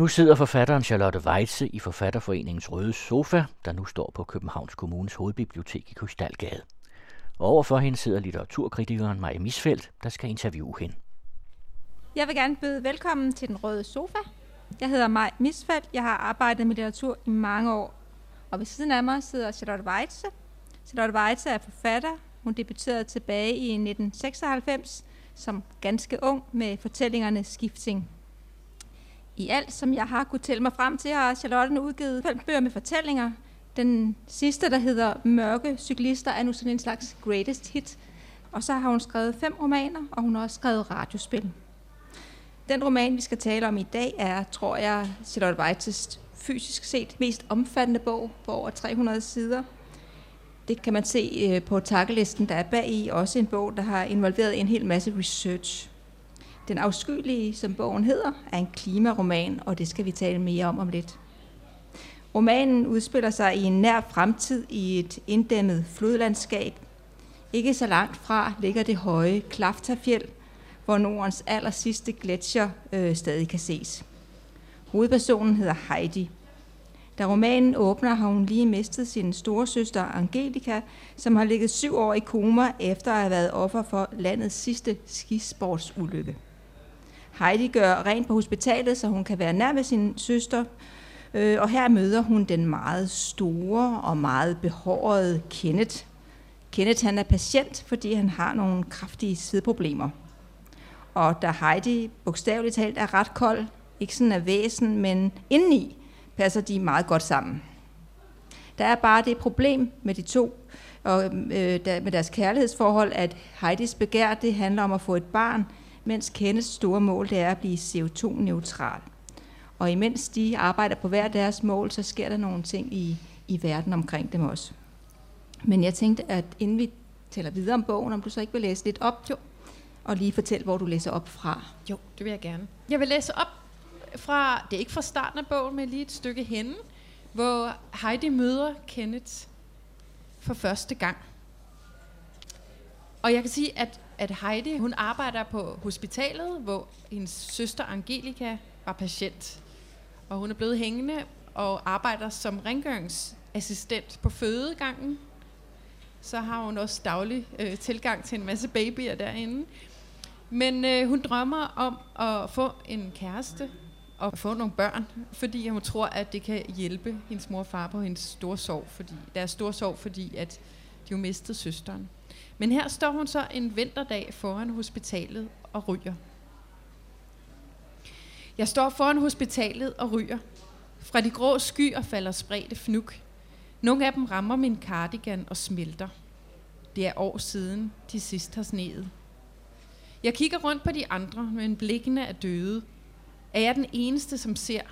Nu sidder forfatteren Charlotte Weitze i Forfatterforeningens Røde Sofa, der nu står på Københavns Kommunes hovedbibliotek i Krystalgade. Og overfor hende sidder litteraturkritikeren Maja Misfeldt, der skal interviewe hende. Jeg vil gerne byde velkommen til Den Røde Sofa. Jeg hedder Maja Misfeldt. Jeg har arbejdet med litteratur i mange år. Og ved siden af mig sidder Charlotte Weitze. Charlotte Weitze er forfatter. Hun debuterede tilbage i 1996 som ganske ung med fortællingerne Skifting. I alt, som jeg har kunne tælle mig frem til, har Charlotte udgivet fem bøger med fortællinger. Den sidste, der hedder Mørke Cyklister, er nu sådan en slags greatest hit. Og så har hun skrevet fem romaner, og hun har også skrevet radiospil. Den roman, vi skal tale om i dag, er, tror jeg, Charlotte Weitzes fysisk set mest omfattende bog på over 300 sider. Det kan man se øh, på takkelisten, der er bag i. Også en bog, der har involveret en hel masse research. Den afskyelige, som bogen hedder, er en klimaroman, og det skal vi tale mere om om lidt. Romanen udspiller sig i en nær fremtid i et inddæmmet flodlandskab. Ikke så langt fra ligger det høje Klaftafjeld, hvor Nordens aller sidste gletsjer øh, stadig kan ses. Hovedpersonen hedder Heidi. Da romanen åbner, har hun lige mistet sin store søster Angelika, som har ligget syv år i koma efter at have været offer for landets sidste skisportsulykke. Heidi gør rent på hospitalet, så hun kan være nær ved sin søster, øh, og her møder hun den meget store og meget behårede Kenneth. Kenneth han er patient, fordi han har nogle kraftige sideproblemer. Og da Heidi bogstaveligt talt er ret kold, ikke sådan af væsen, men indeni, passer de meget godt sammen. Der er bare det problem med de to, og øh, der, med deres kærlighedsforhold, at Heidis begær, det handler om at få et barn, mens Kenneths store mål, det er at blive CO2-neutral. Og imens de arbejder på hver deres mål, så sker der nogle ting i, i verden omkring dem også. Men jeg tænkte, at inden vi taler videre om bogen, om du så ikke vil læse lidt op, jo. og lige fortælle, hvor du læser op fra. Jo, det vil jeg gerne. Jeg vil læse op fra, det er ikke fra starten af bogen, men lige et stykke henne, hvor Heidi møder Kenneth for første gang. Og jeg kan sige, at, at Heidi, hun arbejder på hospitalet, hvor hendes søster Angelika var patient. Og hun er blevet hængende og arbejder som rengøringsassistent på fødegangen. Så har hun også daglig øh, tilgang til en masse babyer derinde. Men øh, hun drømmer om at få en kæreste, og få nogle børn, fordi hun tror, at det kan hjælpe hendes mor og far på hendes store sorg, fordi deres er stor sorg, fordi at de jo mistede søsteren. Men her står hun så en vinterdag foran hospitalet og ryger. Jeg står foran hospitalet og ryger. Fra de grå skyer falder spredte fnuk. Nogle af dem rammer min cardigan og smelter. Det er år siden, de sidst har sneet. Jeg kigger rundt på de andre, men blikkene er døde, er jeg den eneste, som ser.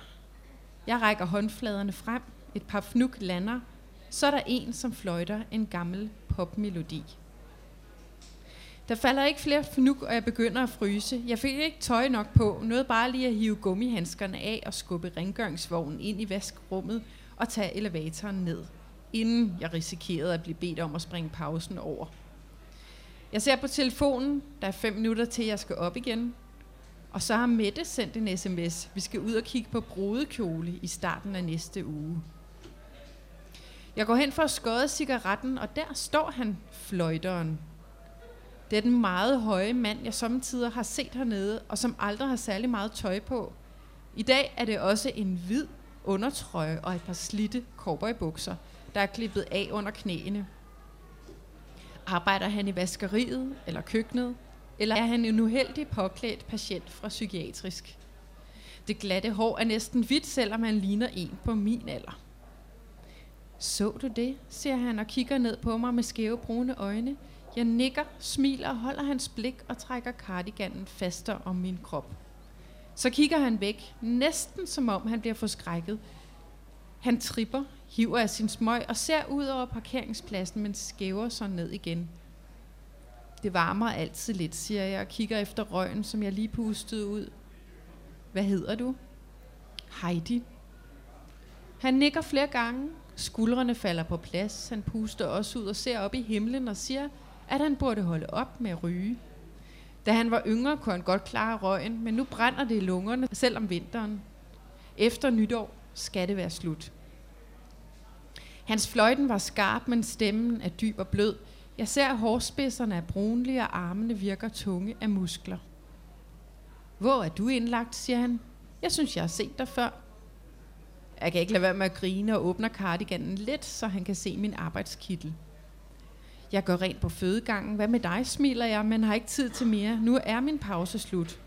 Jeg rækker håndfladerne frem, et par fnuk lander, så er der en, som fløjter en gammel popmelodi. Der falder ikke flere fnug, og jeg begynder at fryse. Jeg fik ikke tøj nok på, noget bare lige at hive gummihandskerne af og skubbe rengøringsvognen ind i vaskrummet og tage elevatoren ned, inden jeg risikerede at blive bedt om at springe pausen over. Jeg ser på telefonen, der er fem minutter til, jeg skal op igen, og så har Mette sendt en sms. Vi skal ud og kigge på brudekjole i starten af næste uge. Jeg går hen for at skåde cigaretten, og der står han, fløjteren. Det er den meget høje mand, jeg samtidig har set hernede, og som aldrig har særlig meget tøj på. I dag er det også en hvid undertrøje og et par slitte cowboybukser, der er klippet af under knæene. Arbejder han i vaskeriet eller køkkenet, eller er han en uheldig påklædt patient fra psykiatrisk? Det glatte hår er næsten hvidt, selvom han ligner en på min alder. Så du det, siger han og kigger ned på mig med skæve brune øjne. Jeg nikker, smiler og holder hans blik og trækker cardiganen fastere om min krop. Så kigger han væk, næsten som om han bliver forskrækket. Han tripper, hiver af sin smøg og ser ud over parkeringspladsen, men skæver sig ned igen. Det varmer altid lidt, siger jeg og kigger efter røgen, som jeg lige pustede ud. Hvad hedder du? Heidi. Han nikker flere gange. Skuldrene falder på plads. Han puster også ud og ser op i himlen og siger, at han burde holde op med at ryge. Da han var yngre, kunne han godt klare røgen, men nu brænder det i lungerne, selv om vinteren. Efter nytår skal det være slut. Hans fløjten var skarp, men stemmen er dyb og blød. Jeg ser, at hårspidserne er brunlige, og armene virker tunge af muskler. Hvor er du indlagt, siger han. Jeg synes, jeg har set dig før. Jeg kan ikke lade være med at grine og åbner cardiganen lidt, så han kan se min arbejdskittel. Jeg går rent på fødegangen. Hvad med dig, smiler jeg, men har ikke tid til mere. Nu er min pause slut.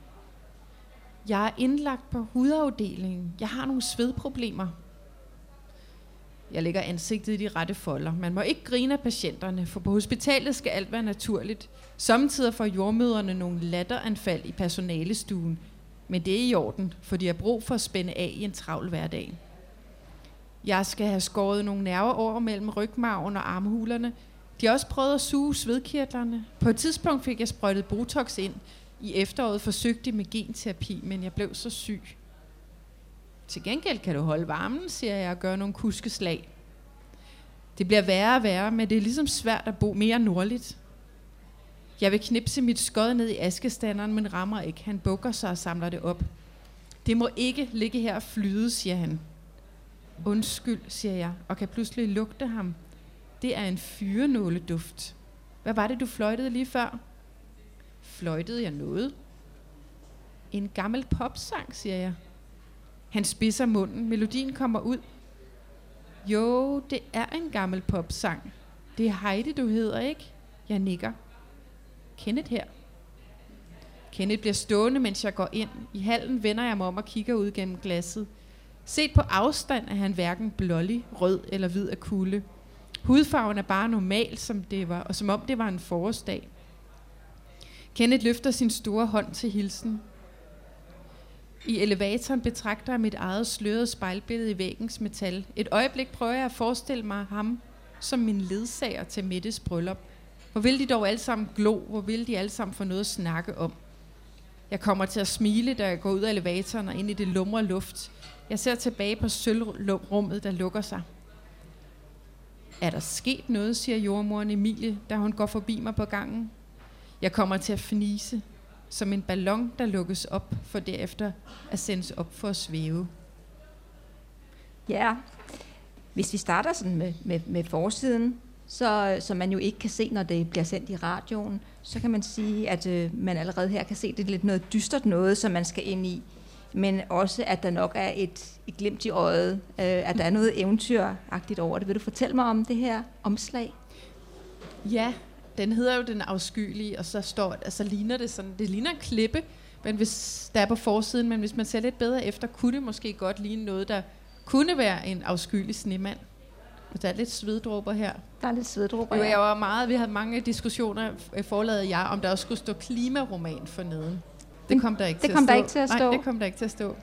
Jeg er indlagt på hudafdelingen. Jeg har nogle svedproblemer. Jeg lægger ansigtet i de rette folder. Man må ikke grine af patienterne, for på hospitalet skal alt være naturligt. Samtidig får jordmøderne nogle latteranfald i personalestuen. Men det er i orden, for de har brug for at spænde af i en travl hverdag. Jeg skal have skåret nogle nerver over mellem rygmarven og armhulerne. De har også prøvet at suge svedkirtlerne. På et tidspunkt fik jeg sprøjtet Botox ind. I efteråret forsøgte de med genterapi, men jeg blev så syg. Til gengæld kan du holde varmen, siger jeg og gør nogle kuskeslag. Det bliver værre og værre, men det er ligesom svært at bo mere nordligt. Jeg vil knipse mit skod ned i askestanderen, men rammer ikke. Han bukker sig og samler det op. Det må ikke ligge her og flyde, siger han. Undskyld, siger jeg, og kan pludselig lugte ham. Det er en fyrenåleduft. Hvad var det, du fløjtede lige før? Fløjtede jeg noget? En gammel popsang, siger jeg. Han spidser munden. Melodien kommer ud. Jo, det er en gammel popsang. Det er Heidi, du hedder, ikke? Jeg nikker. Kenneth her. Kenneth bliver stående, mens jeg går ind. I hallen vender jeg mig om og kigger ud gennem glasset. Set på afstand er han hverken blålig, rød eller hvid af kulde. Hudfarven er bare normal, som det var, og som om det var en forårsdag. Kenneth løfter sin store hånd til hilsen. I elevatoren betragter jeg mit eget slørede spejlbillede i væggens metal. Et øjeblik prøver jeg at forestille mig ham som min ledsager til Mettes bryllup. Hvor vil de dog alle sammen glo? Hvor vil de alle sammen få noget at snakke om? Jeg kommer til at smile, da jeg går ud af elevatoren og ind i det lumre luft. Jeg ser tilbage på sølvrummet, der lukker sig. Er der sket noget, siger jordmoren Emilie, da hun går forbi mig på gangen. Jeg kommer til at fnise, som en ballon, der lukkes op, for derefter at sendes op for at svæve. Ja, hvis vi starter sådan med, med, med forsiden, så, som man jo ikke kan se, når det bliver sendt i radioen, så kan man sige, at øh, man allerede her kan se, det er lidt noget dystert noget, som man skal ind i. Men også, at der nok er et, et glimt i øjet, øh, at der er noget eventyragtigt over det. Vil du fortælle mig om det her omslag? Ja, den hedder jo Den afskyelige, og så står altså ligner det sådan, det ligner en klippe, men hvis der er på forsiden, men hvis man ser lidt bedre efter, kunne det måske godt ligne noget, der kunne være en afskyelig snemand. Der er lidt sveddråber her. Der er lidt sveddråber, jo, jeg var meget, vi havde mange diskussioner, forladet jeg, om der også skulle stå klimaroman for neden. Det kom der ikke det til kom at der stå. ikke til at stå. Nej, det kom der ikke til at stå.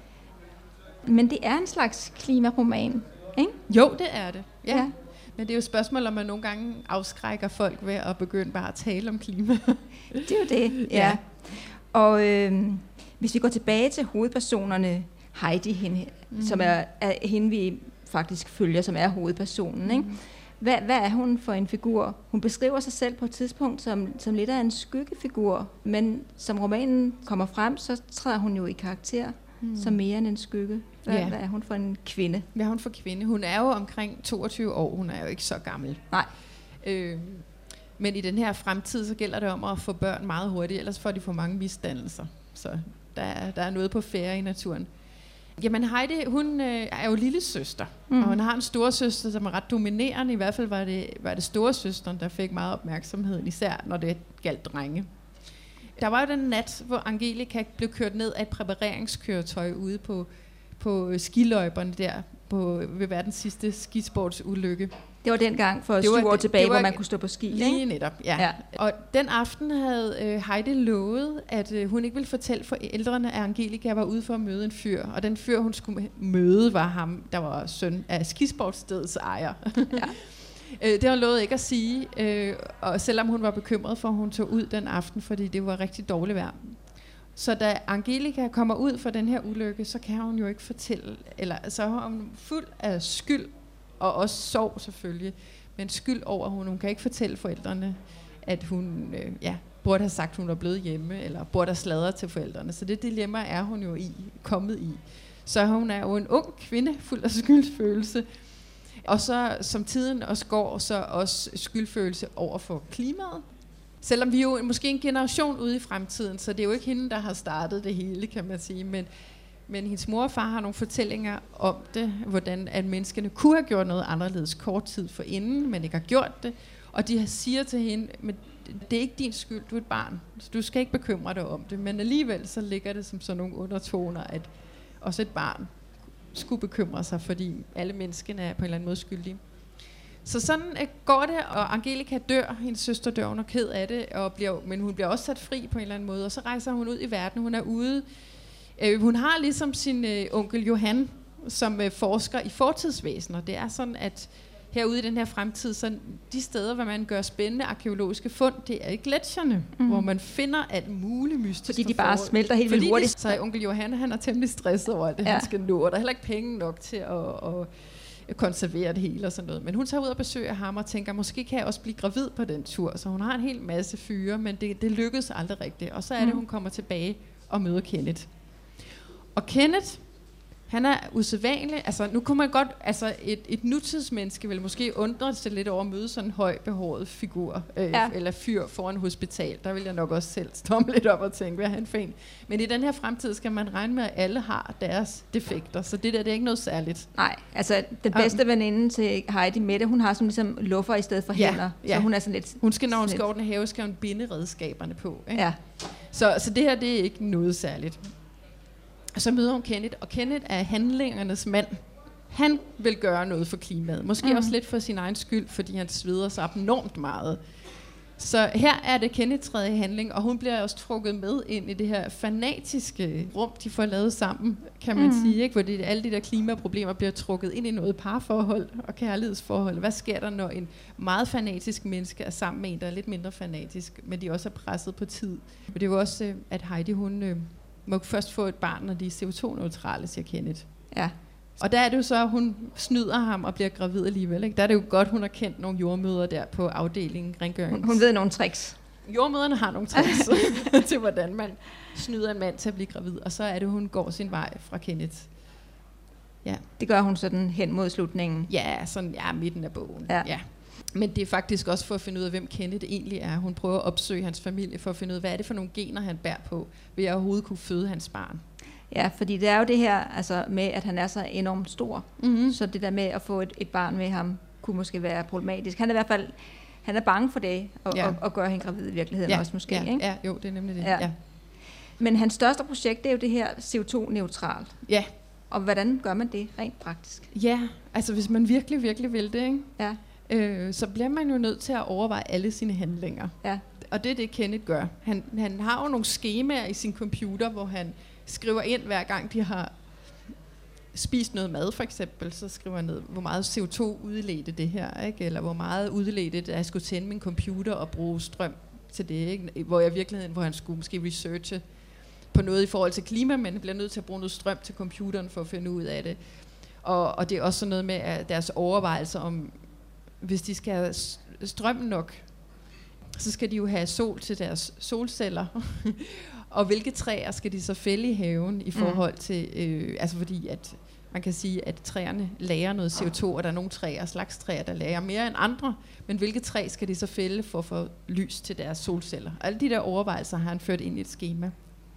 Men det er en slags klimaroman, ikke? Jo, det er det. Ja. Ja. Men det er jo et spørgsmål, om man nogle gange afskrækker folk ved at begynde bare at tale om klima. Det er jo det, ja. Ja. Og øh, hvis vi går tilbage til hovedpersonerne, Heidi, hende, mm. som er, er hende, vi faktisk følger, som er hovedpersonen, mm. Hvad, hvad er hun for en figur? Hun beskriver sig selv på et tidspunkt som, som lidt af en skyggefigur, men som romanen kommer frem, så træder hun jo i karakter mm. som mere end en skygge. Hvad, Ja. hvad er hun for en kvinde? Hvad er hun for kvinde? Hun er jo omkring 22 år. Hun er jo ikke så gammel. Nej. Øh, men i den her fremtid, så gælder det om at få børn meget hurtigt, ellers får de for mange misdannelser. Så der er, der er noget på færre i naturen. Jamen Heidi, hun øh, er jo lille søster, Mm. og hun har en storesøster, som er ret dominerende. I hvert fald var det, var det storesøsteren, der fik meget opmærksomhed, især når det galt drenge. Der var jo den nat, hvor Angelika blev kørt ned af et præpareringskøretøj ude på, på skiløjperne der, på, ved verdens sidste skisportsulykke. Det var dengang for syv år tilbage, var- hvor man kunne stå på ski. Lige Ikke? netop, ja. Ja. Og den aften havde øh, Heidi lovet, at øh, hun ikke ville fortælle forældrene, at Angelika var ude for at møde en fyr. Og den fyr, hun skulle møde, var ham, der var søn af skisportstedets ejer. Ja. Øh, det har hun lovet ikke at sige, øh, og selvom hun var bekymret for, at hun tog ud den aften, fordi det var rigtig dårligt vejr. Så da Angelika kommer ud for den her ulykke, så kan hun jo ikke fortælle, eller så er hun fuld af skyld, og også sorg selvfølgelig, men skyld over, at hun, hun kan ikke fortælle forældrene, at hun øh, ja, burde have sagt, at hun var blevet hjemme, eller burde have sladret til forældrene. Så det dilemma er hun jo i, kommet i. Så hun er jo en ung kvinde, fuld af skyldfølelse, Og så, som tiden også går, så også skyldfølelse over for klimaet. Selvom vi er jo måske en generation ude i fremtiden, så det er jo ikke hende, der har startet det hele, kan man sige. Men, men hendes mor og far har nogle fortællinger om det, hvordan at menneskene kunne have gjort noget anderledes kort tid for inden, men ikke har gjort det. Og de siger til hende, men det er ikke din skyld, du er et barn, så du skal ikke bekymre dig om det. Men alligevel så ligger det som sådan nogle undertoner, at også et barn skulle bekymre sig, fordi alle menneskene er på en eller anden måde skyldige. Så sådan øh, går det, og Angelika dør, hendes søster dør, hun er ked af det, og bliver, men hun bliver også sat fri på en eller anden måde, og så rejser hun ud i verden, hun er ude. Øh, hun har ligesom sin øh, onkel Johan, som øh, forsker i fortidsvæsener. Det er sådan, at herude i den her fremtid, så de steder, hvor man gør spændende arkeologiske fund, det er ikke gletsjerne, mm. hvor man finder alt muligt mystisk. Fordi de bare smelter helt vildt hurtigt. Så onkel Johan, han er temmelig stresset over, at det ja. han skal nå, og der er heller ikke penge nok til at, at konservere det hele og sådan noget. Men hun tager ud og besøger ham og tænker, måske kan jeg også blive gravid på den tur. Så hun har en hel masse fyre, men det, det lykkedes aldrig rigtigt. Og så er det, mm. hun kommer tilbage og møder Kenneth. Og Kenneth, han er usædvanlig. Altså, nu kunne man godt, altså et, et nutidsmenneske vil måske undre sig lidt over at møde sådan en høj behåret figur, øh, ja. eller fyr foran hospital. Der vil jeg nok også selv stomme lidt op og tænke, hvad er han for en? Men i den her fremtid skal man regne med, at alle har deres defekter, så det der, det er ikke noget særligt. Nej, altså den bedste um, veninde til Heidi Mette, hun har sådan ligesom luffer i stedet for ja, hænder, ja. så hun er sådan lidt... Hun skal, når hun skal ordne have, skal hun binde redskaberne på. Ikke? Ja. Så, så det her, det er ikke noget særligt. Og så møder hun Kenneth, og Kenneth er handlingernes mand. Han vil gøre noget for klimaet. Måske mm. også lidt for sin egen skyld, fordi han sveder sig enormt meget. Så her er det Kenneth tredje handling, og hun bliver også trukket med ind i det her fanatiske rum, de får lavet sammen, kan man mm. sige, ikke? hvor det, alle de der klimaproblemer bliver trukket ind i noget parforhold og kærlighedsforhold. Hvad sker der, når en meget fanatisk menneske er sammen med en, der er lidt mindre fanatisk, men de også er presset på tid? Og det er jo også, øh, at Heidi, hun øh, må først få et barn, når de er CO2-neutrale, siger Kenneth. Ja. Og der er det jo så, at hun snyder ham og bliver gravid alligevel. Ikke? Der er det jo godt, hun har kendt nogle jordmøder der på afdelingen rengøring. Hun, hun ved nogle tricks. Jordmøderne har nogle tricks til, hvordan man snyder en mand til at blive gravid. Og så er det, hun går sin vej fra Kenneth. Ja. Det gør hun sådan hen mod slutningen. Ja, sådan ja, midten af bogen. Ja. ja. Men det er faktisk også for at finde ud af, hvem Kenneth egentlig er. Hun prøver at opsøge hans familie for at finde ud af, hvad er det for nogle gener, han bærer på, ved at overhovedet kunne føde hans barn. Ja, fordi det er jo det her altså med, at han er så enormt stor. Mm-hmm. Så det der med at få et, et barn med ham, kunne måske være problematisk. Han er i hvert fald han er bange for det, og, ja. og, og gøre hende gravid i virkeligheden ja. også måske. Ja. Ikke? ja, jo, det er nemlig det. Ja. Ja. Men hans største projekt, det er jo det her CO2-neutralt. Ja. Og hvordan gør man det rent praktisk? Ja, altså hvis man virkelig, virkelig vil det, ikke? Ja øh, så bliver man jo nødt til at overveje alle sine handlinger. Ja. Og det er det, Kenneth gør. Han, han har jo nogle skemaer i sin computer, hvor han skriver ind, hver gang de har spist noget mad for eksempel, så skriver han ned, hvor meget CO2 udledte det her, ikke? eller hvor meget udledte det, at jeg skulle tænde min computer og bruge strøm til det, ikke? hvor jeg i virkeligheden, hvor han skulle måske researche på noget i forhold til klima, men bliver nødt til at bruge noget strøm til computeren for at finde ud af det. Og, og det er også sådan noget med at deres overvejelser om, hvis de skal have strøm nok, så skal de jo have sol til deres solceller. og hvilke træer skal de så fælde i haven i mm. forhold til, øh, altså fordi at man kan sige, at træerne lærer noget CO2, og der er nogle træer, slags træer, der lærer mere end andre. Men hvilke træ skal de så fælde for at få lys til deres solceller? Alle de der overvejelser har han ført ind i et schema.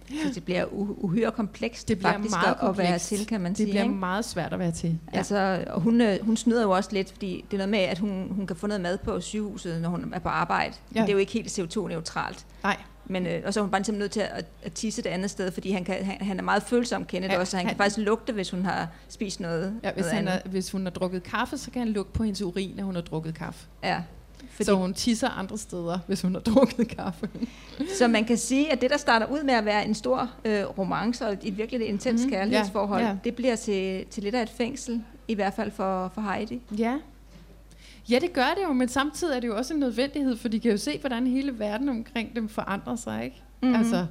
Så det bliver uhyre komplekst det bliver faktisk meget at, at være til, kan man det sige. Det bliver ikke? meget svært at være til. Ja. Altså, og hun, øh, hun snyder jo også lidt, fordi det er noget med, at hun, hun kan få noget mad på sygehuset, når hun er på arbejde. Ja. Men det er jo ikke helt CO2-neutralt. Nej. Men, øh, og så er hun bare nødt til at, at tisse et andet sted, fordi han, kan, han, han er meget følsom, Kenneth ja, også, så han, han kan faktisk lugte, hvis hun har spist noget. Ja, hvis, noget han er, hvis hun har drukket kaffe, så kan han lugte på hendes urin, at hun har drukket kaffe. Ja. Fordi så hun tisser andre steder, hvis hun har drukket kaffe. så man kan sige, at det, der starter ud med at være en stor øh, romance og et virkelig intens mm-hmm. kærlighedsforhold, ja, ja. det bliver til, til lidt af et fængsel, i hvert fald for, for Heidi. Ja. Ja, det gør det jo, men samtidig er det jo også en nødvendighed, for de kan jo se, hvordan hele verden omkring dem forandrer sig, ikke? Mm-hmm. Altså,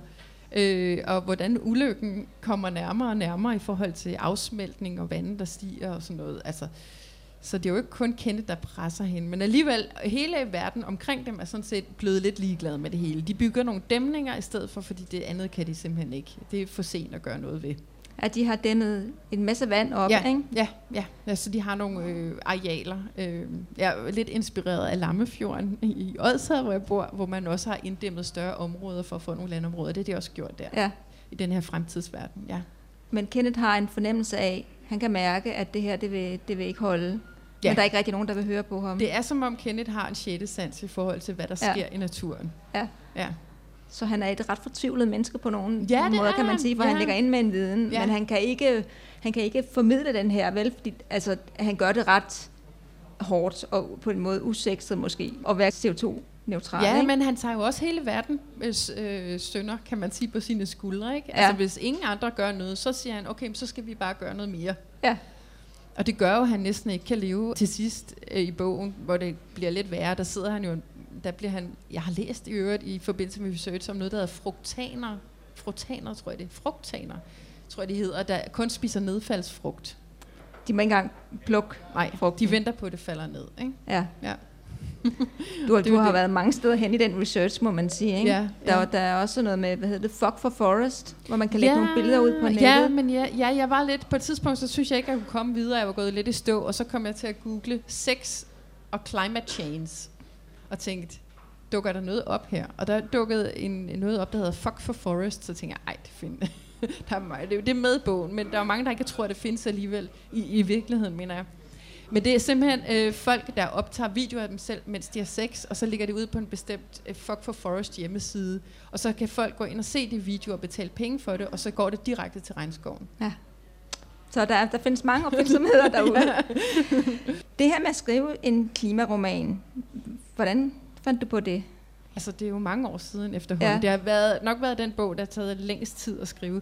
øh, og hvordan ulykken kommer nærmere og nærmere i forhold til afsmeltning og vandet, der stiger og sådan noget. Altså, så det er jo ikke kun Kenneth, der presser hende. Men alligevel, hele verden omkring dem er sådan set blevet lidt ligeglade med det hele. De bygger nogle dæmninger i stedet for, fordi det andet kan de simpelthen ikke. Det er for sent at gøre noget ved. At de har dæmmet en masse vand op, ja, ikke? Ja, ja. Altså, de har nogle øh, arealer. Øh, jeg er lidt inspireret af Lammefjorden i, Odsad, hvor jeg bor, hvor man også har inddæmmet større områder for at få nogle landområder. Det er de også gjort der, Ja. i den her fremtidsverden. Ja. Men Kenneth har en fornemmelse af, han kan mærke, at det her, det vil, det vil ikke holde. Ja. Men der er ikke rigtig nogen, der vil høre på ham. Det er som om Kenneth har en sjette sans i forhold til, hvad der Ja. sker i naturen. Ja. Ja. Så han er et ret fortvivlet menneske på nogle Ja, måder, er kan man sige, for Ja. han ligger inde med en viden, Ja. men han kan, ikke, han kan ikke formidle den her, vel? Fordi altså, han gør det ret hårdt og på en måde usekset måske, og være CO2-neutral. Ja, ikke? men han tager jo også hele verden øh, sønder, kan man sige, på sine skuldre. Ikke? Ja. Altså, hvis ingen andre gør noget, så siger han, okay, men så skal vi bare gøre noget mere. Ja. Og det gør jo, at han næsten ikke kan leve til sidst øh, i bogen, hvor det bliver lidt værre. Der sidder han jo, der bliver han, jeg har læst i øvrigt i forbindelse med research om noget, der hedder fruktaner. Fruktaner, tror jeg det er. Frugtaner, tror jeg de hedder, der kun spiser nedfaldsfrugt. De må ikke engang plukke. Nej, Frugten. de venter på, at det falder ned. Ikke? Ja. Ja. Du, Det du har det. været mange steder hen i den research, må man sige. Ikke? Ja, Der, ja. der er også noget med, hvad hedder det, Fuck for Forest, hvor man kan lægge nogle billeder ud på nettet. Ja, men ja, ja, jeg var lidt, på et tidspunkt, så synes jeg ikke, at jeg kunne komme videre. Jeg var gået lidt i stå, og så kom jeg til at google sex og climate change, og tænkte, dukker der noget op her? Og der dukkede en, noget op, der hedder Fuck for Forest, så tænkte jeg, ej, det finder der er, mig. det, er- det er med bogen, men der er mange, der ikke tror, at det findes alligevel i, i virkeligheden, mener jeg. Men det er simpelthen øh, folk, der optager videoer af dem selv, mens de har sex, og så ligger det ud på en bestemt øh, Fuck for Forest hjemmeside. Og så kan folk gå ind og se de videoer og betale penge for det, og så går det direkte til regnskoven. Så der, der findes mange opfindsomheder derude. Det her med at skrive en klimaroman, hvordan fandt du på det? Altså, det er jo mange år siden efterhånden. Ja. Ja. Det har været, nok været den bog, der har taget længst tid at skrive.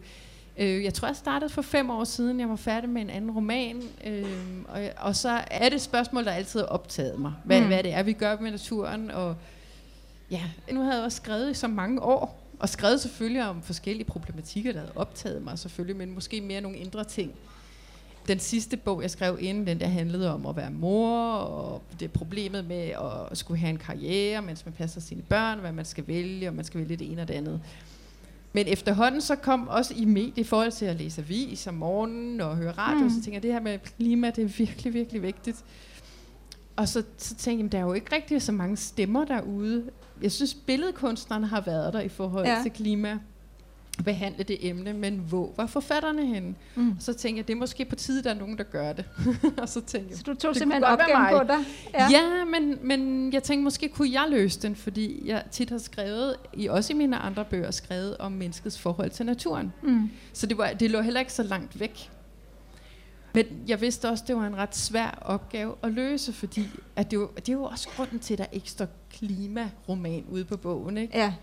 Øh, jeg tror, jeg startede for fem år siden. Jeg var færdig med en anden roman. Øh, og, og så er det et spørgsmål, der altid har optaget mig. Hvad, Mm. hvad det er, vi gør med naturen. Og ja, nu havde jeg også skrevet i så mange år. Og skrevet selvfølgelig om forskellige problematikker, der havde optaget mig selvfølgelig, men måske mere nogle indre ting. Den sidste bog, jeg skrev inden, den der handlede om at være mor, og det problemet med at skulle have en karriere, mens man passer sine børn, hvad man skal vælge, og man skal vælge det ene og det andet. Men efterhånden så kom også i medier i forhold til at læse avis om morgenen og høre radio, Mm. så tænker jeg, det her med klima, det er virkelig, virkelig vigtigt. Og så, så tænkte jeg, der er jo ikke rigtig så mange stemmer derude. Jeg synes, billedkunstnerne har været der i forhold ja. til klima behandle det emne, men hvor var forfatterne henne? Mm. Så tænkte jeg, det er måske på tide, der er nogen, der gør det. og så tænkte jeg, Så du tog simpelthen opgaven på dig? Ja, ja men, men jeg tænkte, måske kunne jeg løse den, fordi jeg tit har skrevet, i, også i mine andre bøger, skrevet om menneskets forhold til naturen. Mm. Så det, var, det lå heller ikke så langt væk. Men jeg vidste også, det var en ret svær opgave at løse, fordi at det, jo, det jo også grunden til, at der ikke står klimaroman ude på bogen. Ikke? Ja,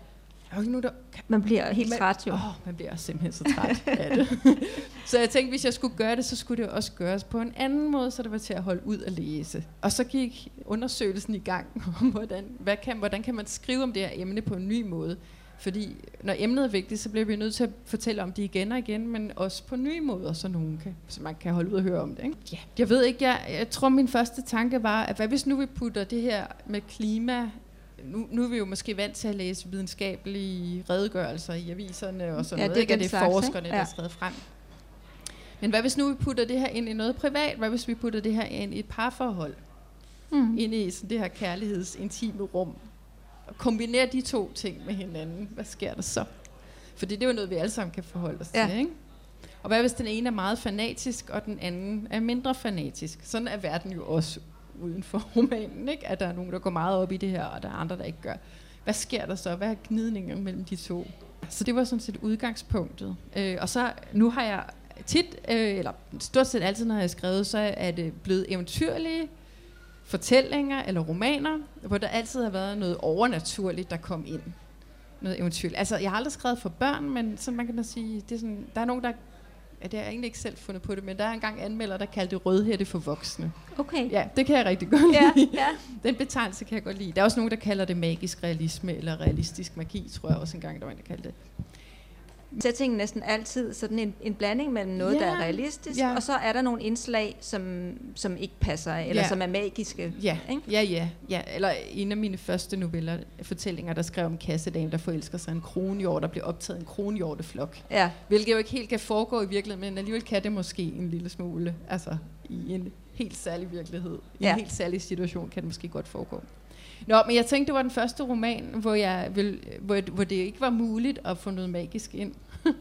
Der er jo ikke nogen, der kan man bliver helt Men- træt jo. Åh, man bliver simpelthen så træt af det. så jeg tænkte, hvis jeg skulle gøre det, så skulle det også gøres på en anden måde, så det var til at holde ud at læse. Og så gik undersøgelsen i gang om, hvordan, hvad kan, hvordan kan man skrive om det her emne på en ny måde. Fordi når emnet er vigtigt, så bliver vi nødt til at fortælle om det igen og igen, men også på nye måder, så, nogen kan, så man kan holde ud og høre om det. Ikke? Ja. Jeg ved ikke, jeg, jeg tror min første tanke var, at hvad hvis nu vi putter det her med klima nu, nu er vi jo måske vant til at læse videnskabelige redegørelser i aviserne og sådan Ja, noget. det er ikke? Det er slags, forskerne, ikke? der er skrevet frem. Men hvad hvis nu vi putter det her ind i noget privat? Hvad hvis vi putter det her ind i et parforhold? Mm. Ind i sådan det her kærlighedsintime rum? Og kombinerer de to ting med hinanden. Hvad sker der så? Fordi det er jo noget, vi alle sammen kan forholde os Ja. til. Ikke? Og hvad hvis den ene er meget fanatisk, og den anden er mindre fanatisk? Sådan er verden jo også uden for romanen, ikke? At der er nogen, der går meget op i det her, og der er andre, der ikke gør. Hvad sker der så? Hvad er gnidningen mellem de to? Så det var sådan set udgangspunktet. Øh, og så, nu har jeg tit, øh, eller stort set altid, når jeg har skrevet, så er det blevet eventyrlige fortællinger eller romaner, hvor der altid har været noget overnaturligt, der kom ind. Noget eventyrligt. Altså, jeg har aldrig skrevet for børn, men så man kan da sige, det er sådan, der er nogen, der har jeg egentlig ikke selv fundet på det, men der er engang anmelder, der kaldte det rødhætte for voksne. Okay. Ja, det kan jeg rigtig godt Ja, lide. ja. Den betegnelse kan jeg godt lide. Der er også nogen, der kalder det magisk realisme, eller realistisk magi, tror jeg også engang, der var en, der kaldte det. Settingen næsten altid sådan en, en blanding mellem noget, Ja. der er realistisk, Ja. og så er der nogle indslag, som, som ikke passer, eller Ja. som er magiske. Ja, Ikke? ja, ja, ja. Eller en af mine første noveller, fortællinger, der skrev om kassedamen, der forelsker sig en kronhjort, der bliver optaget en kronhjorteflok. Ja, Hvilket jo ikke helt kan foregå i virkeligheden, men alligevel kan det måske en lille smule. Altså i en helt særlig virkelighed. I Ja. en helt særlig situation kan det måske godt foregå. Nå, men jeg tænkte, det var den første roman, hvor, jeg vil, hvor, hvor det ikke var muligt at få noget magisk ind.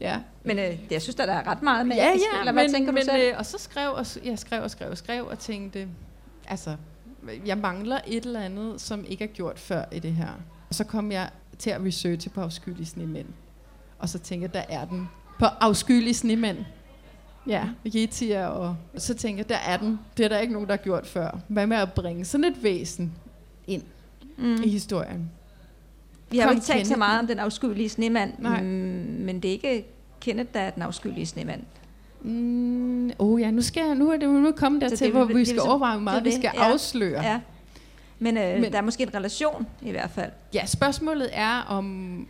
ja. men øh, jeg synes, der er ret meget magisk. Ja, ja, eller hvad men, tænker du men, selv? Øh, og så skrev og jeg skrev og skrev og skrev og tænkte, altså, jeg mangler et eller andet, som ikke er gjort før i det her. Og så kom jeg til at researche på afskyelige snemænd. Og så tænkte jeg, der er den. På afskyelige snemænd. Ja, yetier og... Så tænkte jeg, der er den. Det er der ikke nogen, der har gjort før. Hvad med at bringe sådan et væsen ind Mm. i historien? Vi har jo Kom, ikke talt så meget om den afskyelige snemand, Nej. mm, men det er ikke Kenneth, der er den afskyelige snemand. Mm, oh ja, nu skal jeg, nu er det nu kommet dertil, det- hvor vi det- skal det- overveje, hvor meget det vi skal ja. afsløre. Ja. Men, øh, men der er måske en relation i hvert fald. Ja, spørgsmålet er om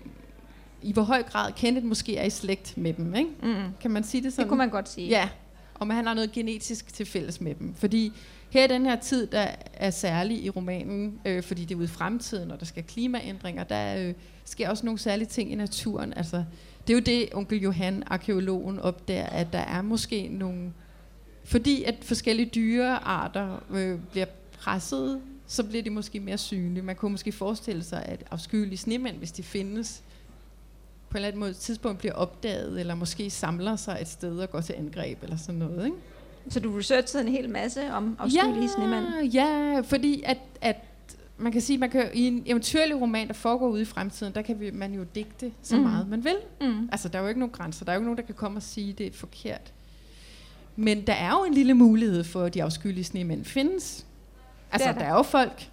i hvor høj grad Kenneth måske er i slægt med dem, ikke? Mm. Kan man sige det sådan? Det kunne man godt sige. Ja, om han har noget genetisk til fælles med dem. Fordi her i den her tid, der er særlig i romanen, øh, fordi det er ude i fremtiden, og der skal klimaændringer, der øh, sker også nogle særlige ting i naturen. Altså, det er jo det, onkel Johan, arkeologen, opdager, at der er måske nogle... Fordi at forskellige dyrearter øh, bliver presset, så bliver de måske mere synlige. Man kunne måske forestille sig, at afskyelige snemænd, hvis de findes, på en eller anden måde tidspunkt bliver opdaget, eller måske samler sig et sted og går til angreb, eller sådan noget. Ikke? Så du researchede en hel masse om afskyelige ja, snemand. Ja, fordi at, at man kan sige, man kan, i en eventyrlig roman, der foregår ude i fremtiden, der kan vi, man jo digte så mm. meget man vil. Mm. Altså, der er jo ikke nogen grænser. Der er jo ikke nogen, der kan komme og sige, det er forkert. Men der er jo en lille mulighed for, at de afskyelige snemænd findes. Altså, er der. der. der er jo folk,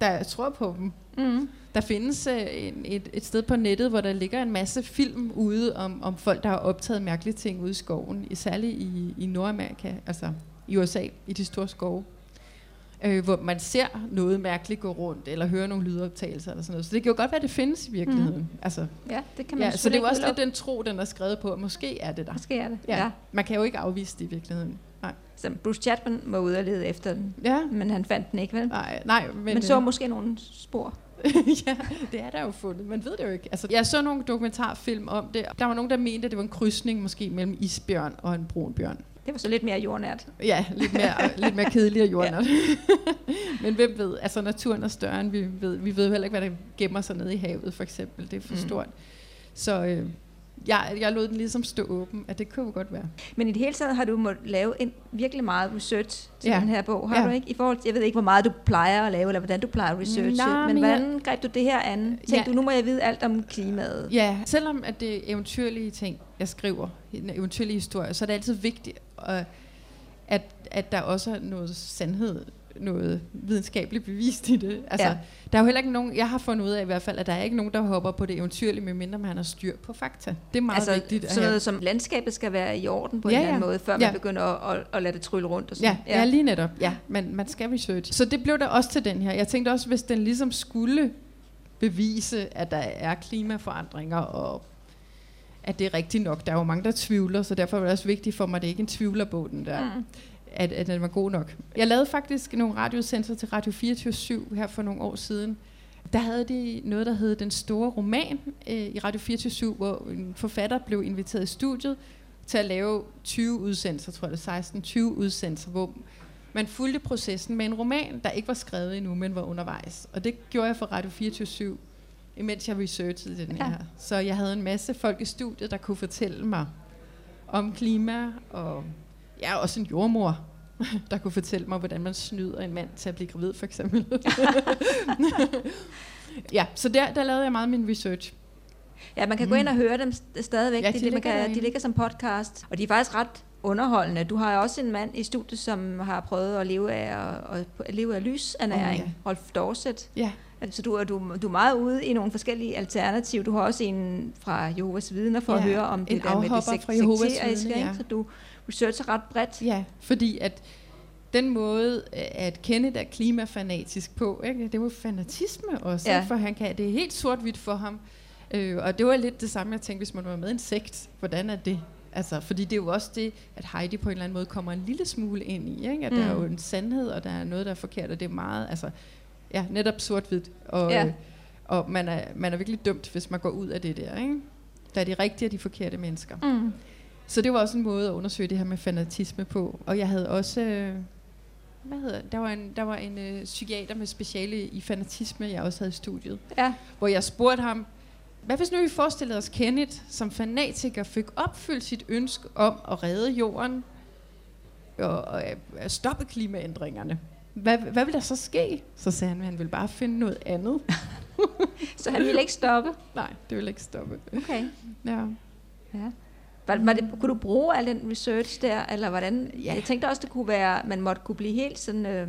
der tror på dem. Mm. Der findes øh, en, et, et sted på nettet, hvor der ligger en masse film ude om, om folk, der har optaget mærkelige ting ude i skoven, i- særligt i, i Nordamerika, altså i USA, i de store skove. Øh, hvor man ser noget mærkeligt gå rundt, eller hører nogle lydoptagelser eller sådan noget. Så det kan jo godt være, at det findes i virkeligheden. Mm. Altså, Ja, det kan man ja, så det er jo også lidt den tro, den er skrevet på, at måske er det der. Måske er det. Ja. ja. Man kan jo ikke afvise det i virkeligheden. Nej, Så Bruce Chapman var ude og lede efter den, ja. men han fandt den ikke, vel? nej, nej men, Men, så måske nogle spor. ja, det er der jo fundet. Man ved det jo ikke. Altså, jeg så nogle dokumentarfilm om det. Der var nogen, der mente, at det var en krydsning måske mellem isbjørn og en brun bjørn. Det var så lidt mere jordnært. Ja, lidt mere, lidt mere kedelig og jordnært. Men hvem ved? Altså, naturen er større, end vi ved. Vi ved heller ikke, hvad der gemmer sig nede i havet, for eksempel. Det er for Mm. stort. Så øh, jeg, jeg lod den ligesom stå åben, at det kunne godt være. Men i det hele taget har du måttet lave en virkelig meget research til Ja. den her bog, har Ja. du ikke? I forhold til, jeg ved ikke, hvor meget du plejer at lave, eller hvordan du plejer at researche, Nej, men men hvordan greb du det her an? Tænkte Ja. du, nu må jeg vide alt om klimaet? Ja, selvom at det er eventyrlige ting, jeg skriver, en eventyrlig historie, så er det altid vigtigt, øh, at, at der også er noget sandhed, noget videnskabeligt bevist i det. Altså, Ja. ja. Der er jo heller ikke nogen, jeg har fundet ud af i hvert fald, at der er ikke nogen, der hopper på det eventyrlige, medmindre man har styr på fakta. Det er meget altså, vigtigt sådan have. noget som landskabet skal være i orden på Ja, en eller anden ja. måde, før man Ja. begynder at, at, at lade det trylle rundt. Og Ja, sådan. ja. ja, lige netop. Ja, men man skal research. Så det blev der også til den her. Jeg tænkte også, hvis den ligesom skulle bevise, at der er klimaforandringer, og at det er rigtigt nok. Der er jo mange, der tvivler, så derfor var det også vigtigt for mig, at det ikke er en tvivlerbog, den der. Mm. At, at den var god nok. Jeg lavede faktisk nogle radioudsendelser til Radio 24 her for nogle år siden. Der havde de noget, der hed Den Store Roman øh, i Radio 24 hvor en forfatter blev inviteret i studiet til at lave 20 udsendelser, tror jeg det er 16-20 udsendelser, hvor man fulgte processen med en roman, der ikke var skrevet endnu, men var undervejs. Og det gjorde jeg for Radio 24 imens jeg researchede den Ja. her. Så jeg havde en masse folk i studiet, der kunne fortælle mig om klima, og ja, også en jordmor, der kunne fortælle mig, hvordan man snyder en mand til at blive gravid, for eksempel. ja, så der, der lavede jeg meget min research. Ja, man kan gå ind og høre dem st- stadigvæk. Ja, de, de de, man ligger kan, de ligger som podcast, og de er faktisk ret underholdende. Du har også en mand i studiet, som har prøvet at leve af, at, at leve af lysernæring, oh, ja. Rolf Dorset. Ja, Altså, du, er, du, du er meget ude i nogle forskellige alternativer. Du har også en fra Jehovas vidner for Ja, at høre om det der med det sek- fra Jehovas vidner, ja. Så du researcher ret bredt. ja, fordi at den måde, øh, at Kenneth er klimafanatisk på, ikke? det er jo fanatisme også, Ja. for han kan, det er helt sort-hvidt for ham, Øh, og det var lidt det samme, jeg tænkte, hvis man var med i en sekt, hvordan er det? Altså, fordi det er jo også det, at Heidi på en eller anden måde kommer en lille smule ind i, ikke? at mm. der er jo en sandhed, og der er noget, der er forkert, og det er meget, altså, ja, netop sort-hvidt. Og, Ja. øh, og man er, man er virkelig dømt, hvis man går ud af det der, ikke? Der er de rigtige og de forkerte mennesker. Mm. Så det var også en måde at undersøge det her med fanatisme på. Og jeg havde også... Øh, hvad hedder? Der var en, der var en øh, psykiater med speciale i fanatisme, jeg også havde i studiet. Ja. Hvor jeg spurgte ham, hvad hvis nu vi forestillede os Kenneth som fanatiker fik opfyldt sit ønske om at redde jorden og, og øh, stoppe klimaændringerne? Hvad, hvad vil der så ske? Så sagde han, at han ville bare finde noget andet. Så han ville ikke stoppe? Nej, det ville ikke stoppe. Okay. Ja. Ja. Var, var det, kunne du bruge al den research der, eller hvordan? Ja. Jeg tænkte også, det kunne være, man måtte kunne blive helt sådan, øh,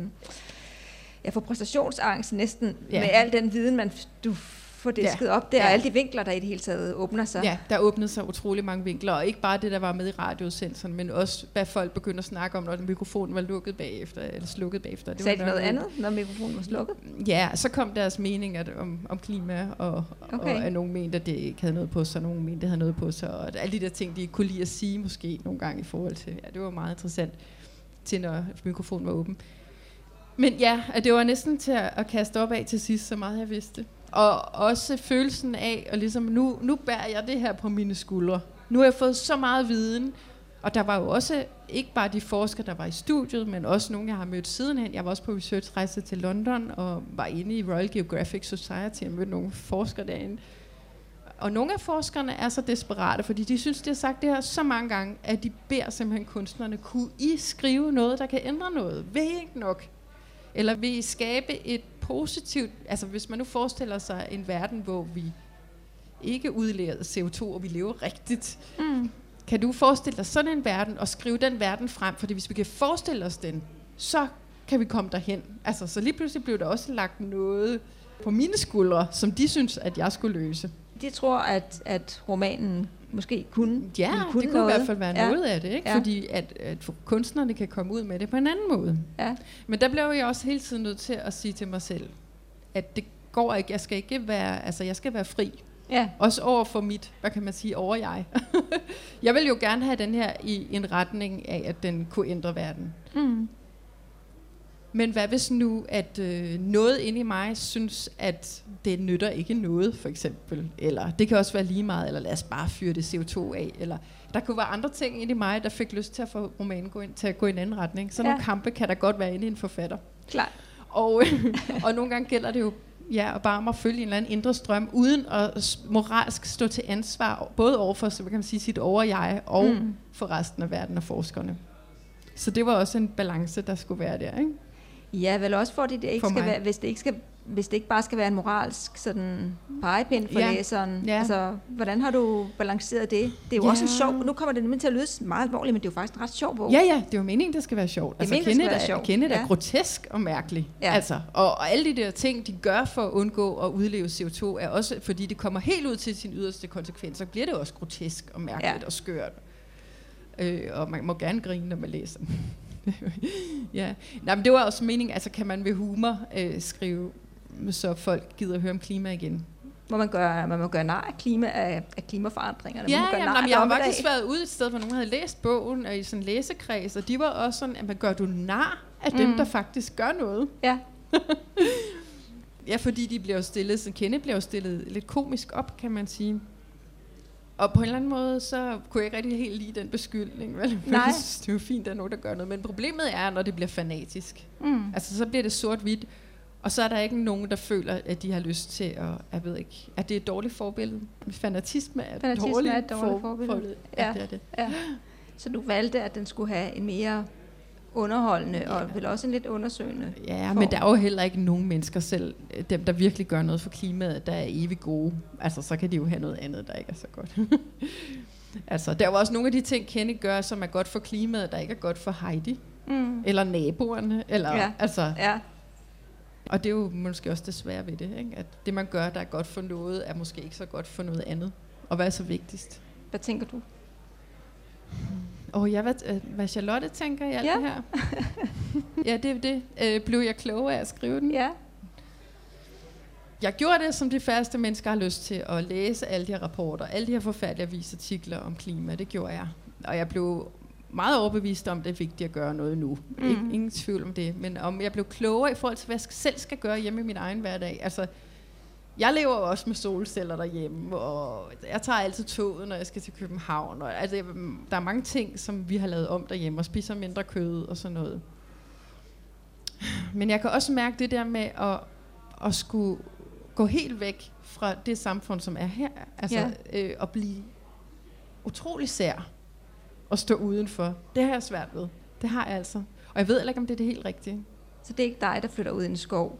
ja, få præstationsangst næsten, Ja. med al den viden, man du får disket ja. op der, Ja. og alle de vinkler, der i det hele taget åbner sig. Ja, der åbnede sig utrolig mange vinkler, og ikke bare det, der var med i radiosensoren, men også, hvad folk begyndte at snakke om, når mikrofonen var lukket bagefter, eller slukket bagefter. Sagde de var noget nok- andet, når mikrofonen var slukket? Ja, så kom deres mening at, om, om klima, og, okay. Og at nogen mente, at det ikke havde noget på sig, og nogen mente, det havde noget på sig, og alle de der ting, de ikke kunne lide at sige måske nogle gange i forhold til, ja, det var meget interessant til, når mikrofonen var åben. Men ja, at det var næsten til at, at kaste op af til sidst, så meget jeg vidste. Og også følelsen af, og ligesom nu, nu bærer jeg det her på mine skuldre. Nu har jeg fået så meget viden, og der var jo også ikke bare de forskere, der var i studiet, men også nogle, jeg har mødt sidenhen. Jeg var også på researchrejse til London og var inde i Royal Geographic Society og mødte nogle forskere derinde. Og nogle af forskerne er så desperate, fordi de synes, de har sagt det her så mange gange, at de beder simpelthen kunstnerne, kunne I skrive noget, der kan ændre noget? Vil I ikke nok? Eller vil I skabe et positivt, altså hvis man nu forestiller sig en verden, hvor vi ikke udleder CO2, og vi lever rigtigt, Mm. kan du forestille dig sådan en verden, og skrive den verden frem? Fordi hvis vi kan forestille os den, så kan vi komme derhen. Altså, så lige pludselig blev der også lagt noget på mine skuldre, som de synes, at jeg skulle løse. De tror, at, at romanen måske kunne, Ja, ville det kunne kunne noget. i hvert fald være Ja. noget af det, ikke? Ja. fordi at, at kunstnerne kan komme ud med det på en anden måde. Ja. Men der blev jeg også hele tiden nødt til at sige til mig selv, at det går ikke, jeg skal ikke være, altså jeg skal være fri. Ja. Også over for mit, hvad kan man sige, over jeg. jeg vil jo gerne have den her i en retning af, at den kunne ændre verden. Mm. Men hvad hvis nu, at øh, noget inde i mig synes, at det nytter ikke noget, for eksempel. Eller det kan også være lige meget, eller lad os bare fyre det CO2 af. Eller der kunne være andre ting inde i mig, der fik lyst til at få romanen gå ind, til at gå i en anden retning. Så Ja. nogle kampe kan der godt være inde i en forfatter. Klart. Og, og nogle gange gælder det jo ja, at bare om at følge en eller anden indre strøm, uden at moralsk stå til ansvar, både over for så kan man sige, sit over-jeg, og. Mm. for resten af verden og forskerne. Så det var også en balance, der skulle være der, ikke? Ja, vel også fordi det ikke For skal mig. være, hvis det ikke skal hvis det ikke bare skal være en moralsk sådan pegepind for Ja. læseren. Ja. Altså, hvordan har du balanceret det? Det er jo Ja. også en sjov, nu kommer det nemlig til at lyde meget alvorligt, men det er jo faktisk en ret sjov bog. Ja, ja, det er jo meningen, det skal være sjovt. Det er Altså, meningen, Kenneth være sjovt. Kenneth er Ja. grotesk og mærkelig. Ja. Altså, og, og alle de der ting, de gør for at undgå at udleve CO2, er også, fordi det kommer helt ud til sin yderste konsekvens, så bliver det også grotesk og mærkeligt Ja. og skørt. Øh, og man må gerne grine, når man læser. ja. Nej, men det var også meningen, altså kan man ved humor øh, skrive, så folk gider at høre om klima igen. Hvor man gør, man må gøre nar af, klima, af, af klimaforandringerne. Ja, man må gøre jamen, af jeg har faktisk været ude et sted, hvor nogen havde læst bogen og i sådan en læsekreds, og de var også sådan, at man gør du nar af dem, Mm. der faktisk gør noget. Ja, Ja, fordi de bliver jo stillet, så Kenneth bliver jo stillet lidt komisk op, kan man sige. Og på en eller anden måde, så kunne jeg ikke rigtig helt lide den beskyldning. Vel? Nej. Jeg synes, det er jo fint, at der er nogen, der gør noget. Men problemet er, når det bliver fanatisk. mm. Altså, så bliver det sort-hvidt. Og så er der ikke nogen, der føler, at de har lyst til at, jeg ved ikke, at det er et dårligt forbillede. Fanatisme er Fanatisme dårligt, er et dårligt forbillede. Ja, Ja. det er det. ja. Så du valgte, at den skulle have en mere underholdende Ja. og vel også en lidt undersøgende. Ja, form. men der er jo heller ikke nogen mennesker selv, øh, dem der virkelig gør noget for klimaet, der er evig gode. Altså, så kan de jo have noget andet, der ikke er så godt. altså, der er jo også nogle af de ting, Kenny gør, som er godt for klimaet, der ikke er godt for Heidi. Mm. Eller naboerne. Eller, Ja. altså, Ja, og det er jo måske også det svære ved det, ikke? at det man gør, der er godt for noget, er måske ikke så godt for noget andet. Og hvad er så vigtigst? hvad tænker du? Og jeg hvad, øh, hvad Charlotte tænker i alt Ja. det her? ja, det er det. Øh, blev jeg klogere af at skrive den? Ja, jeg gjorde det, som de færreste mennesker har lyst til, at læse alle de her rapporter, alle de her forfærdelige avisartikler om klima. Det gjorde jeg. Og jeg blev meget overbevist om, det er vigtigt at gøre noget nu. Mm. Ikke, ingen tvivl om det. Men om jeg blev klogere i forhold til, hvad jeg selv skal gøre hjemme i min egen hverdag. Altså, jeg lever også med solceller derhjemme, og jeg tager altid toget, når jeg skal til København. Og, altså, der er mange ting, som vi har lavet om derhjemme, og spiser mindre kød og sådan noget. Men jeg kan også mærke det der med at, at skulle gå helt væk fra det samfund, som er her. Altså ja. øh, at blive utrolig sær og stå udenfor. Det har jeg svært ved. Det har jeg altså. Og jeg ved heller ikke, om det er det helt rigtige. Så det er ikke dig, der flytter ud i en skov,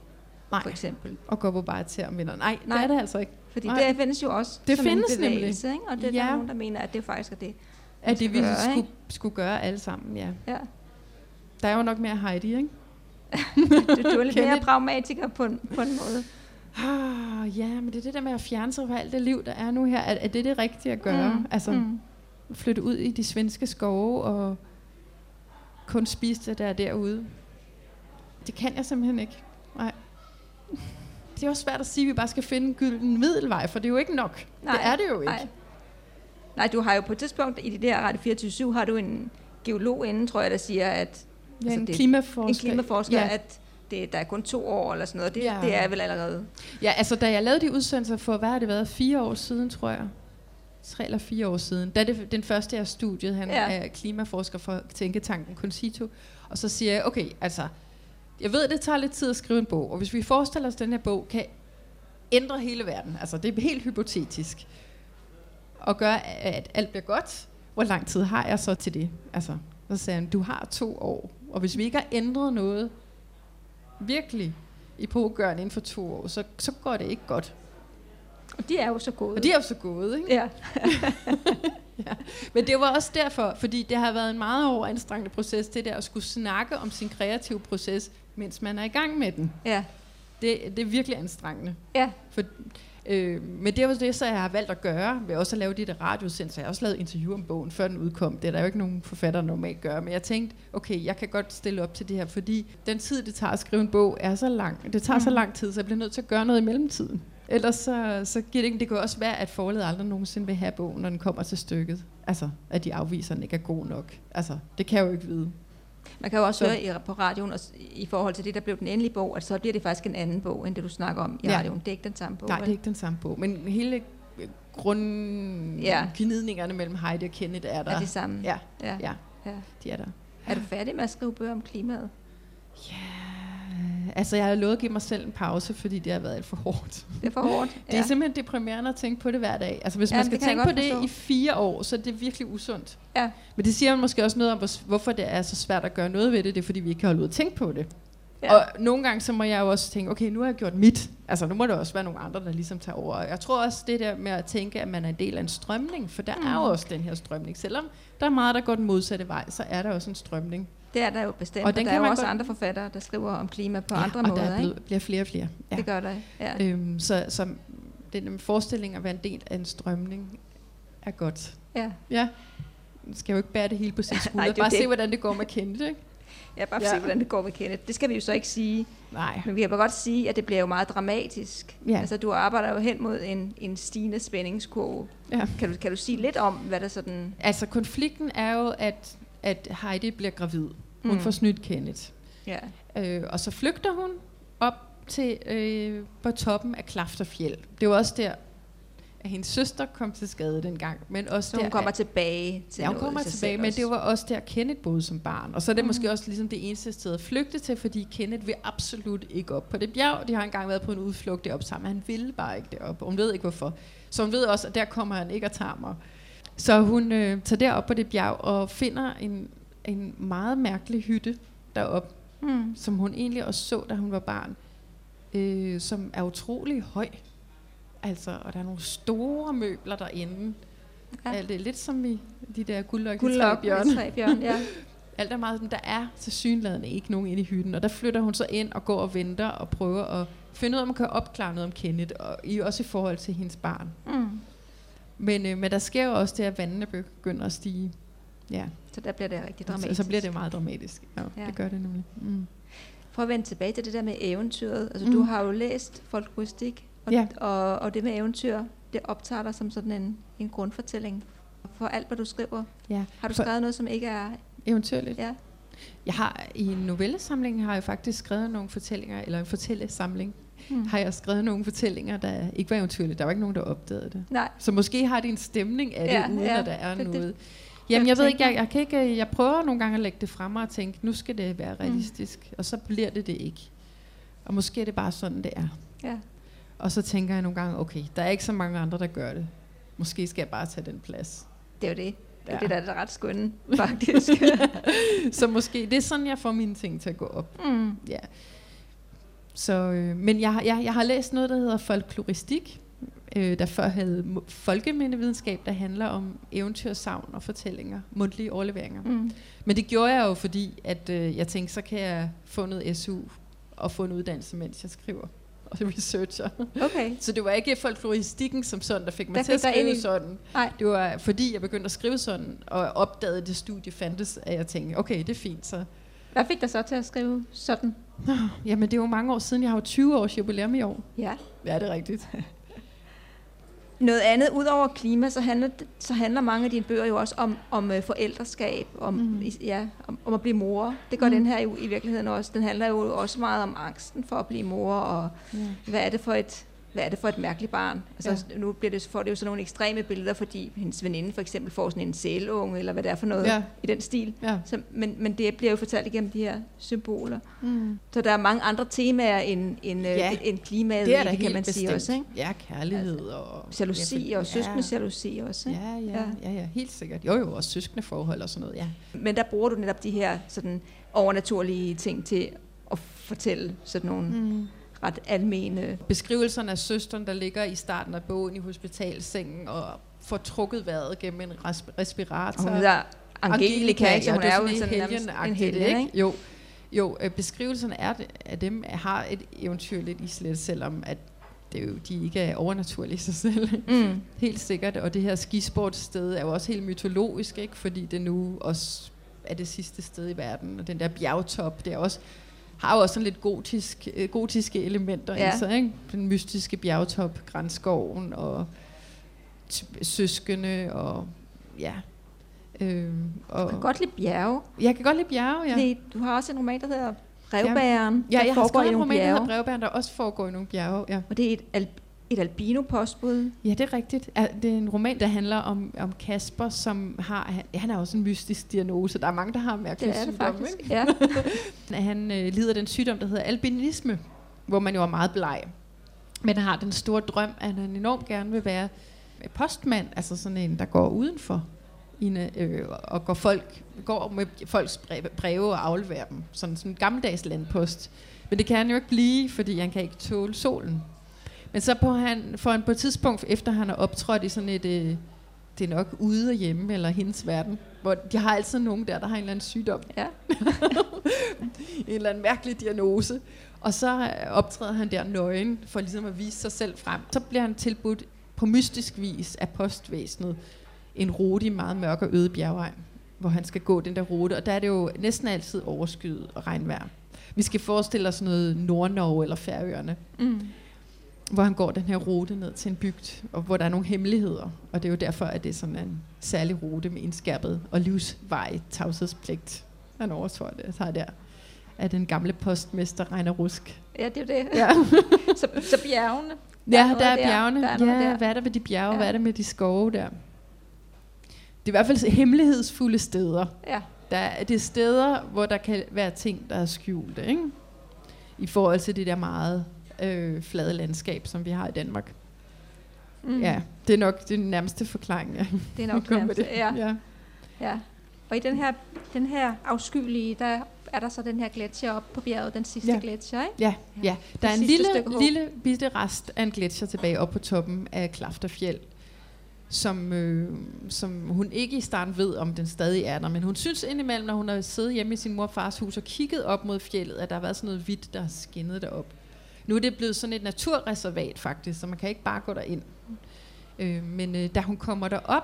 Nej. for eksempel? Og går på bare til om vinteren. Nej, Nej, det er det altså ikke. Fordi Nej. det findes jo også det som findes en bevægelse, nemlig. ikke? og det er Ja. der nogen, der mener, at det faktisk er det. At det vi gøre, skulle, ikke? skulle gøre alle sammen, ja. Ja. Der er jo nok mere Heidi, ikke? Du, du er lidt mere pragmatiker på en, på en måde. Ah, ja, men det er det der med at fjerne sig fra alt det liv, der er nu her. Er, er det det rigtige at gøre? Mm, Altså mm. flytte ud i de svenske skove og kun spise det der derude? Det kan jeg simpelthen ikke. Nej. Det er også svært at sige, at vi bare skal finde en gylden middelvej, for det er jo ikke nok. Nej, det er det jo ikke. Nej. Nej, du har jo på et tidspunkt i det der Radio 24 har du en geolog inden, tror jeg, der siger, at Ja, Altså, en det- klimaforsker. en klimaforsker, Ja. at det, der er kun to år eller sådan noget. Det, Ja. det er vel allerede. Ja, altså da jeg lavede de udsendelser for, hvad har det været, fire år siden, tror jeg. Tre eller fire år siden. Da det den første af studiet, han ja. er klimaforsker for Tænketanken Concito. Og så siger jeg, okay, altså, jeg ved, det tager lidt tid at skrive en bog, og hvis vi forestiller os, at den her bog kan ændre hele verden, altså det er helt hypotetisk, og gøre, at alt bliver godt, hvor lang tid har jeg så til det? Altså, så sagde han, du har to år, og hvis vi ikke har ændret noget virkelig i pågørende inden for to år, så, så går det ikke godt. Og de er jo så gode. Og de er jo så gode, ikke? Ja. Men det var også derfor, fordi det har været en meget overanstrengende proces, det der at skulle snakke om sin kreative proces, mens man er i gang med den. ja. Det, det er virkelig anstrengende. Ja. For, øh, men det jo det, så jeg har valgt at gøre, ved også at lave de der radiosendelser. Jeg har også lavet interview om bogen, før den udkom. Det er der jo ikke nogen forfatter normalt gør. Men jeg tænkte, okay, jeg kan godt stille op til det her, fordi den tid, det tager at skrive en bog, er så lang. Det tager mm. så lang tid, så jeg bliver nødt til at gøre noget i mellemtiden. Ellers så, så giver det ikke. Det kan også være, at forlaget aldrig nogensinde vil have bogen, når den kommer til stykket. Altså, at de afviser, at den ikke er god nok. Altså, det kan jeg jo ikke vide. Man kan jo også Så- høre i, på radioen, og i forhold til det, der blev den endelige bog, at så bliver det faktisk en anden bog, end det du snakker om i Ja. radioen. Det er ikke den samme bog. Nej, det er vel? ikke den samme bog. Men hele Ja. grundgnidningerne mellem Heidi og Kenneth er der. er det samme. Ja, ja. ja, ja. de er der. Er du færdig med at skrive bøger om klimaet? Ja, altså jeg har lovet at give mig selv en pause, fordi det har været alt for hårdt. Det er for hårdt. Det er simpelthen deprimerende at tænke på det hver dag. Altså hvis Ja, man skal tænke på godt det forstå. i fire år, så er det virkelig usundt. Ja. Men det siger måske også noget om, hvor- hvorfor det er så svært at gøre noget ved det. Det er fordi, vi ikke har holdt ud at tænke på det. Ja. Ja. Og nogle gange så må jeg jo også tænke, okay, nu har jeg gjort mit. Altså nu må der også være nogle andre, der ligesom tager over. Og Jeg tror også det der med at tænke, at man er en del af en strømning, for der mm. er jo Mm. også den her strømning. Selvom der er meget, der går den modsatte vej, så er der også en strømning. Det er der jo bestemt. Og Og den der kan er jo også godt- andre forfattere, der skriver om klima på ja, andre og måder. der er ikke? bliver flere og flere. Ja. Det gør der. Ja. Øhm, så, så den forestilling at være en del af en strømning er godt. ja. Ja. Man skal jo ikke bære det hele på sin Nej, skulder. det er jo Bare det. se, hvordan det går med Kenneth, ikke? Jeg bare Ja. se, hvordan det går med Kenneth. Det skal vi jo så ikke sige. Nej. Men vi kan bare godt sige, at det bliver jo meget dramatisk. Ja. Altså, du arbejder jo hen mod en, en stigende spændingskurve. Ja. Kan du, kan du sige lidt om, hvad der sådan... Altså, konflikten er jo, at, at Heidi bliver gravid. Hun Mm. får snydt Kenneth. Ja. Øh, og så flygter hun op til øh, på toppen af Klafterfjeld. Det var også der, at hendes søster kom til skade dengang. Men også Så der, hun kommer at- tilbage til Ja, hun kommer tilbage, men det var også der, Kenneth boede som barn. Og så er det mm. måske også ligesom det eneste sted at flygte til, fordi Kenneth vil absolut ikke op på det bjerg. De har engang været på en udflugt derop sammen, men han ville bare ikke derop, og hun ved ikke hvorfor. Så hun ved også, at der kommer han ikke og tager mig. Så hun øh, tager derop på det bjerg og finder en, en meget mærkelig hytte derop, Mm. som hun egentlig også så, da hun var barn, øh, som er utrolig høj. Altså, og der er nogle store møbler derinde. Ja. Det er lidt som i de der træbjørn. med træbjørn, ja. Alt er meget, men der er til synlædende ikke nogen inde i hytten. Og der flytter hun så ind og går og venter og prøver at finde ud af, om man kan opklare noget om Kenneth. Og i, også i forhold til hendes barn. Mm. Men, øh, men der sker jo også det, at vandene begynder at stige. Ja, Så der bliver det rigtig så, dramatisk. så bliver det meget dramatisk. Ja, Ja. det gør det nemlig. Mm. Prøv at vende tilbage til det der med eventyret. Altså, mm. du har jo læst folkloristik Og, Ja. og, og det med eventyr, det optager dig som sådan en, en grundfortælling for alt, hvad du skriver. Ja. Har du For- skrevet noget, som ikke er... Eventyrligt. Ja, Jeg har i en novellesamling har jeg faktisk skrevet nogle fortællinger, eller en fortællesamling, Hmm. har jeg skrevet nogle fortællinger, der ikke var eventyrlige. Der var ikke nogen, der opdagede det. Nej, Så måske har de en stemning af det, Ja, uden ja, at der er det- det- noget. Jamen, jeg ved ikke, jeg, jeg, kan ikke, jeg prøver nogle gange at lægge det frem og tænke, nu skal det være realistisk, mm. og så bliver det det ikke. Og måske er det bare sådan, det er. ja. Og så tænker jeg nogle gange, okay, der er ikke så mange andre, der gør det. Måske skal jeg bare tage den plads. Det er jo det. Det er Ja. det, der er ret skønne, faktisk. så måske, det er sådan, jeg får mine ting til at gå op. mm. Ja. Så, øh, men jeg, har- jeg, jeg har læst noget, der hedder folkloristik, øh, der før havde folkemindevidenskab, der handler om eventyrsavn og fortællinger, mundtlige overleveringer. Mm. Men det gjorde jeg jo, fordi at, øh, jeg tænkte, så kan jeg få noget SU og få en uddannelse, mens jeg skriver og researcher. Okay. Så det var ikke folkloristikken som sådan, der fik mig Der til at skrive ind i- sådan. Nej. Det var fordi, jeg begyndte at skrive sådan, og opdagede, at det studie fandtes, at jeg tænkte, okay, det er fint, så Hvad fik dig så til at skrive sådan? Jamen, det er jo mange år siden. Jeg har jo 20 års jubilæum i år. Ja. Ja, det er rigtigt. Noget andet, udover klima, så handler, så handler mange af dine bøger jo også om, om øh, forældreskab, om, mm. ja, om, om at blive mor. Det gør mm. Den her jo i virkeligheden også. Den handler jo også meget om angsten for at blive mor, og Ja. hvad er det for et, hvad er det for et mærkeligt barn? Altså, ja. Nu bliver det, får det jo sådan nogle ekstreme billeder, fordi hendes veninde for eksempel får sådan en sælunge, eller hvad det er for noget Ja. i den stil. Ja. Så, men, men det bliver jo fortalt igennem de her symboler. Mm. Så der er mange andre temaer end, end, Ja. ja. end klimaet, Det er det, kan man bestemt. sige også. Ikke? Ja, kærlighed og... Jalousi ja, og søskende ja. jalousi også. Ikke? Ja, ja, Ja. ja, ja, helt sikkert. Jo, jo, også søskende forhold og sådan noget, ja. Men der bruger du netop de her sådan overnaturlige ting til at fortælle sådan nogle mm. Ret almene... Beskrivelserne af søsteren, der ligger i starten af bogen i hospitalsengen og får trukket vejret gennem en res- respirator. Hun hedder Angelica, ikke? så hun det er jo sådan en helgen, ikke? Jo, jo øh, beskrivelserne er af dem har et eventyrligt islet, selvom at det er jo, de ikke er overnaturlige i sig selv. Mm. Helt sikkert, og det her skisportsted er jo også helt mytologisk, ikke? fordi det nu også er det sidste sted i verden, og den der bjergtop, det er også har jo også sådan lidt gotisk, øh, gotiske elementer ja. Ja. i sig, ikke? Den mystiske bjergtop, grænskoven og søskende og ja. Øhm, og Jeg kan godt lide bjerge. jeg kan godt lide bjerge, ja. Ja. Du har også en roman, der hedder Revbæren, Ja, der jeg har skrevet en roman, der hedder. Brevbæren, der også foregår i nogle bjerge, ja. Og det er et, et albino-postbud. Ja, det er rigtigt. Det er en roman, der handler om, om Kasper, som har... Han, han har også en mystisk diagnose. Der er mange, der har mærkelige Det er det sygdomme. faktisk. Ja. Han øh, lider den sygdom, der hedder albinisme, hvor man jo er meget bleg. Men han har den store drøm, at han enormt gerne vil være postmand, altså sådan en, der går udenfor i en, øh, og går, folk, går med folks breve, breve og afleverer dem. Sådan, sådan en gammeldags landpost. Men det kan han jo ikke blive, fordi han kan ikke tåle solen. Men så på han, får han på et tidspunkt, efter han har optrådt i sådan et, øh, det er nok ude og hjemme, eller hendes verden, hvor de har altid nogen der, der har en eller anden sygdom, ja. en eller anden mærkelig diagnose. Og så øh, optræder han der nøgen, for ligesom at vise sig selv frem. Så bliver han tilbudt på mystisk vis af postvæsenet en rute i meget mørk og øde bjergvej, hvor han skal gå den der rute. Og der er det jo næsten altid overskyet og regnvejr. Vi skal forestille os noget Nordnorge eller Færøerne, Mm. Hvor han går den her rute ned til en bygd, og hvor der er nogle hemmeligheder. Og det er jo derfor, at det er sådan en særlig rute med indskærpet og livsvej tavshedspligt. Han overtår det, tager der af den gamle postmester Reiner Rusk. ja, det er jo det. Ja, Så, så bjergene. ja noget der er der. bjergene. Der er ja, der. hvad er der ved de bjerge? Ja. Hvad er der med de skove der? Det er i hvert fald hemmelighedsfulde steder. Ja. Der er, det er steder, hvor der kan være ting, der er skjulte, ikke? I forhold til det der meget øh, flade landskab, som vi har i Danmark. Mm. Ja, det er nok det nærmeste forklaring, jeg Det er nok det. det. Ja. ja. Ja. Og i den her, den her afskyelige, der er der så den her gletsjer op på bjerget, den sidste Ja. ja. gletsjer, ikke? Ja, ja. Der er en lille, lille bitte rest af en gletsjer tilbage op på toppen af Klafterfjeld, som, øh, som hun ikke i starten ved, om den stadig er der. Men hun synes indimellem, når hun har siddet hjemme i sin mor og fars hus og kigget op mod fjellet, at der har været sådan noget hvidt, der har skinnet derop. Nu er det blevet sådan et naturreservat faktisk, så man kan ikke bare gå derind. Øh, men øh, da hun kommer derop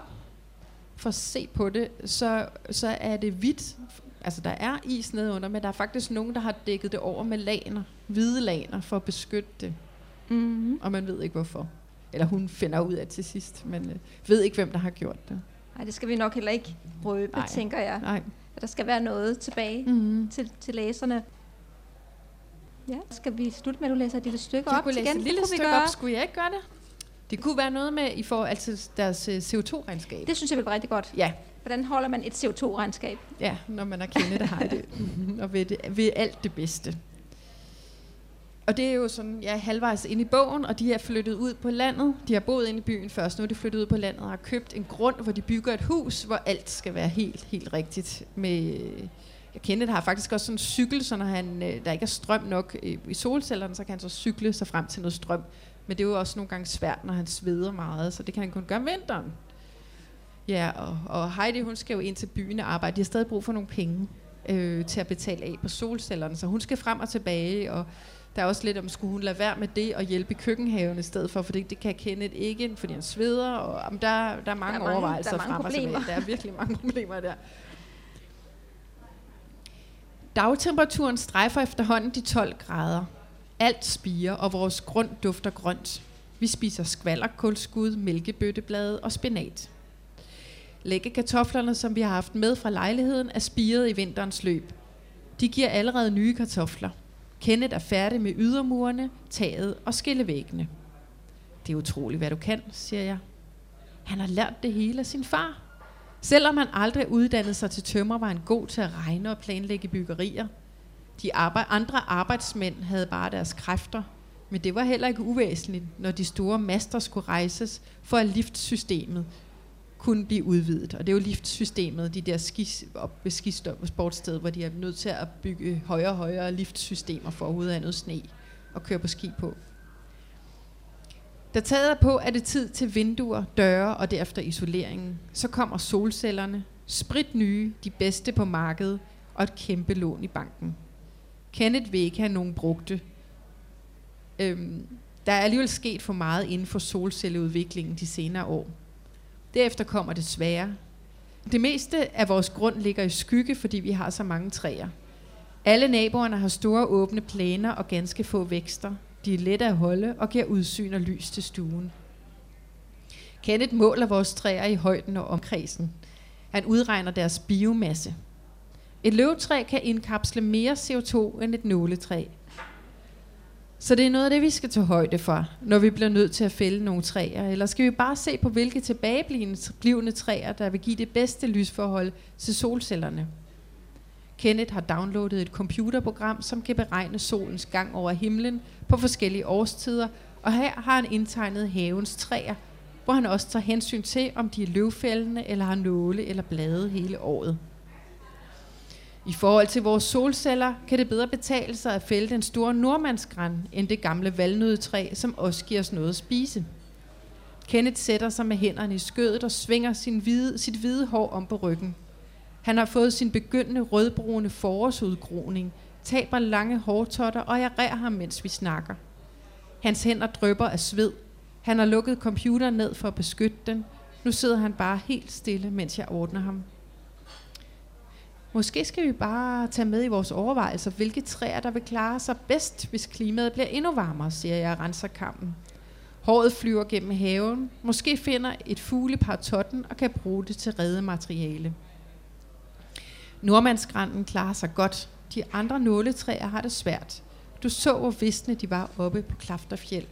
for at se på det, så, så er det hvidt. Altså der er is nedenunder, men der er faktisk nogen, der har dækket det over med laner, hvide laner, for at beskytte det. Mm-hmm. Og man ved ikke hvorfor. Eller hun finder ud af til sidst, men øh, ved ikke, hvem der har gjort det. Nej, det skal vi nok heller ikke røbe, Nej. tænker jeg. Nej. Der skal være noget tilbage mm-hmm. til, til læserne. Ja, skal vi slutte med, at du læser lille stykke jeg op kunne læse igen? et lille stykke op. Skulle jeg ikke gøre det? Det kunne være noget med i forhold til deres øh, CO2-regnskab. Det synes jeg vil være rigtig godt. Ja. Hvordan holder man et CO2-regnskab? Ja, når man er kendt, det har det. og ved, det, ved alt det bedste. Og det er jo sådan, ja, halvvejs ind i bogen, og de er flyttet ud på landet. De har boet inde i byen først, nu er de flyttet ud på landet og har købt en grund, hvor de bygger et hus, hvor alt skal være helt, helt rigtigt. Med, det har faktisk også sådan en cykel, så når han, øh, der ikke er strøm nok i solcellerne, så kan han så cykle sig frem til noget strøm. Men det er jo også nogle gange svært, når han sveder meget, så det kan han kun gøre om vinteren. Ja, og, og Heidi, hun skal jo ind til byen og arbejde. De har stadig brug for nogle penge øh, til at betale af på solcellerne, så hun skal frem og tilbage, og der er også lidt om, skulle hun lade være med det og hjælpe i køkkenhaven i stedet for, for det, det kan Kenneth ikke, fordi han sveder, og jamen, der, der er mange, der er mange overvejelser der er mange frem og tilbage. Der er virkelig mange problemer der. Dagtemperaturen strejfer efterhånden de 12 grader. Alt spiger, og vores grund dufter grønt. Vi spiser skvallerkulskud, mælkebøtteblade og spinat. Læggekartoflerne, som vi har haft med fra lejligheden, er spiret i vinterens løb. De giver allerede nye kartofler. Kenneth er færdig med ydermurene, taget og skillevæggene. Det er utroligt, hvad du kan, siger jeg. Han har lært det hele af sin far. Selvom han aldrig uddannede sig til tømmer, var han god til at regne og planlægge byggerier. De arbej- andre arbejdsmænd havde bare deres kræfter, men det var heller ikke uvæsentligt, når de store master skulle rejses, for at liftsystemet kunne blive udvidet. Og det er jo liftsystemet, de der skis, op ved skisportstedet, hvor de er nødt til at bygge højere og højere liftsystemer for at af sne og køre på ski på. Da taget er på, er det tid til vinduer, døre og derefter isoleringen. Så kommer solcellerne, sprit nye, de bedste på markedet og et kæmpe lån i banken. Kenneth vil ikke have nogen brugte. Øhm, der er alligevel sket for meget inden for solcelleudviklingen de senere år. Derefter kommer det svære. Det meste af vores grund ligger i skygge, fordi vi har så mange træer. Alle naboerne har store åbne planer og ganske få vækster. De er lette at holde og giver udsyn og lys til stuen. Kenneth måler vores træer i højden og omkredsen. Han udregner deres biomasse. Et løvtræ kan indkapsle mere CO2 end et nåletræ. Så det er noget af det, vi skal tage højde for, når vi bliver nødt til at fælde nogle træer. Eller skal vi bare se på, hvilke tilbageblivende træer, der vil give det bedste lysforhold til solcellerne? Kenneth har downloadet et computerprogram, som kan beregne solens gang over himlen på forskellige årstider, og her har han indtegnet havens træer, hvor han også tager hensyn til, om de er løvfældende eller har nåle eller blade hele året. I forhold til vores solceller kan det bedre betale sig at fælde den store nordmandsgræn end det gamle valnødetræ, som også giver os noget at spise. Kenneth sætter sig med hænderne i skødet og svinger sin hvide, sit hvide hår om på ryggen. Han har fået sin begyndende rødbrune forårsudgroning, taber lange hårtotter, og jeg rærer ham, mens vi snakker. Hans hænder drøber af sved. Han har lukket computeren ned for at beskytte den. Nu sidder han bare helt stille, mens jeg ordner ham. Måske skal vi bare tage med i vores overvejelser, hvilke træer, der vil klare sig bedst, hvis klimaet bliver endnu varmere, siger jeg og renser kampen. Håret flyver gennem haven. Måske finder et fuglepar totten og kan bruge det til redemateriale. materiale. Nordmandsgranden klarer sig godt. De andre nåletræer har det svært. Du så, hvor visne de var oppe på Klafterfjeld.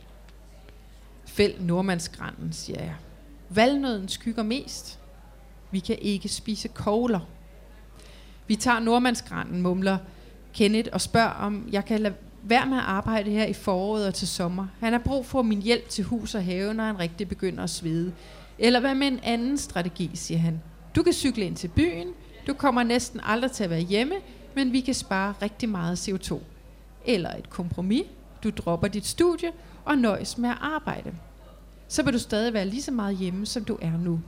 Fæld nordmandsgranden, siger jeg. Valnøden skygger mest. Vi kan ikke spise kogler. Vi tager nordmandsgranden, mumler Kenneth, og spørger, om jeg kan lade være med at arbejde her i foråret og til sommer. Han har brug for min hjælp til hus og have, når han rigtig begynder at svede. Eller hvad med en anden strategi, siger han. Du kan cykle ind til byen, du kommer næsten aldrig til at være hjemme, men vi kan spare rigtig meget CO2. Eller et kompromis, du dropper dit studie og nøjes med at arbejde. Så vil du stadig være lige så meget hjemme, som du er nu.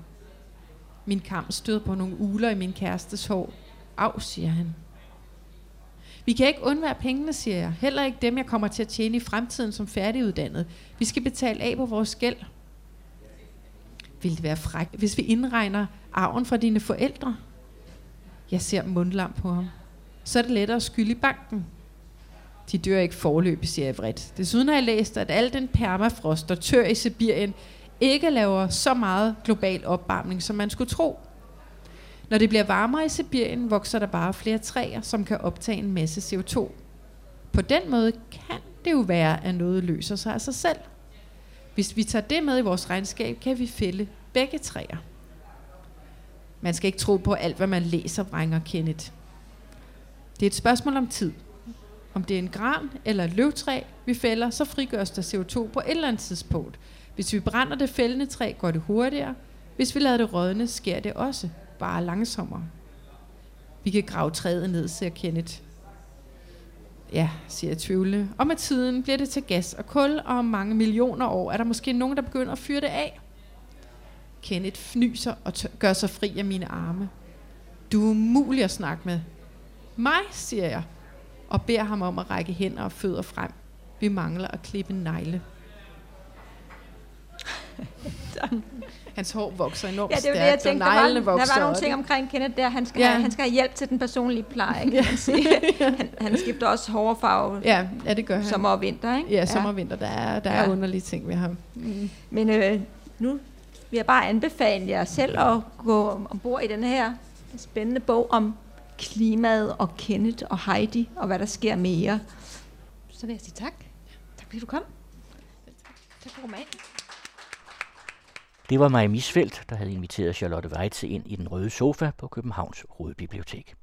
Min kamp støder på nogle uler i min kærestes hår. Af, siger han. Vi kan ikke undvære pengene, siger jeg. Heller ikke dem, jeg kommer til at tjene i fremtiden som færdiguddannet. Vi skal betale af på vores gæld. Vil det være fræk, hvis vi indregner arven fra dine forældre? Jeg ser mundlam på ham. Så er det lettere at skylde i banken. De dør ikke forløb, siger jeg vredt. Desuden har jeg læst, at al den permafrost, der tør i Sibirien, ikke laver så meget global opvarmning, som man skulle tro. Når det bliver varmere i Sibirien, vokser der bare flere træer, som kan optage en masse CO2. På den måde kan det jo være, at noget løser sig af sig selv. Hvis vi tager det med i vores regnskab, kan vi fælde begge træer. Man skal ikke tro på alt, hvad man læser, brænger Kenneth. Det er et spørgsmål om tid. Om det er en gran eller et løvtræ, vi fælder, så frigøres der CO2 på et eller andet tidspunkt. Hvis vi brænder det fældende træ, går det hurtigere. Hvis vi lader det rådne, sker det også, bare langsommere. Vi kan grave træet ned, siger Kenneth. Ja, siger jeg tvivlende. Og med tiden bliver det til gas og kul, og om mange millioner år er der måske nogen, der begynder at fyre det af. Kenneth fnyser og gør sig fri af mine arme. Du er umulig at snakke med. Mig, siger jeg, og beder ham om at række hænder og fødder frem. Vi mangler at klippe negle. Hans hår vokser enormt Ja, det jo det, stærkt, jeg tænkte. og Der neglene var, der vokser. var nogle og ting omkring Kenneth der. Han skal, Ja. have, han skal have hjælp til den personlige pleje, kan man sige. han, han skifter også hårfarve Ja, ja, det gør han. sommer og vinter, ikke? Ja, sommer og vinter. Der er, der Ja. er underlige ting ved ham. Mm. Men øh, nu vil jeg bare anbefale jer selv at gå ombord i den her spændende bog om klimaet og Kenneth og Heidi og hvad der sker mere. Så vil jeg sige tak. Tak fordi du kom. Tak for romanen. Det var Maja Misfeldt, der havde inviteret Charlotte Weitze ind i den røde sofa på Københavns Hovedbibliotek.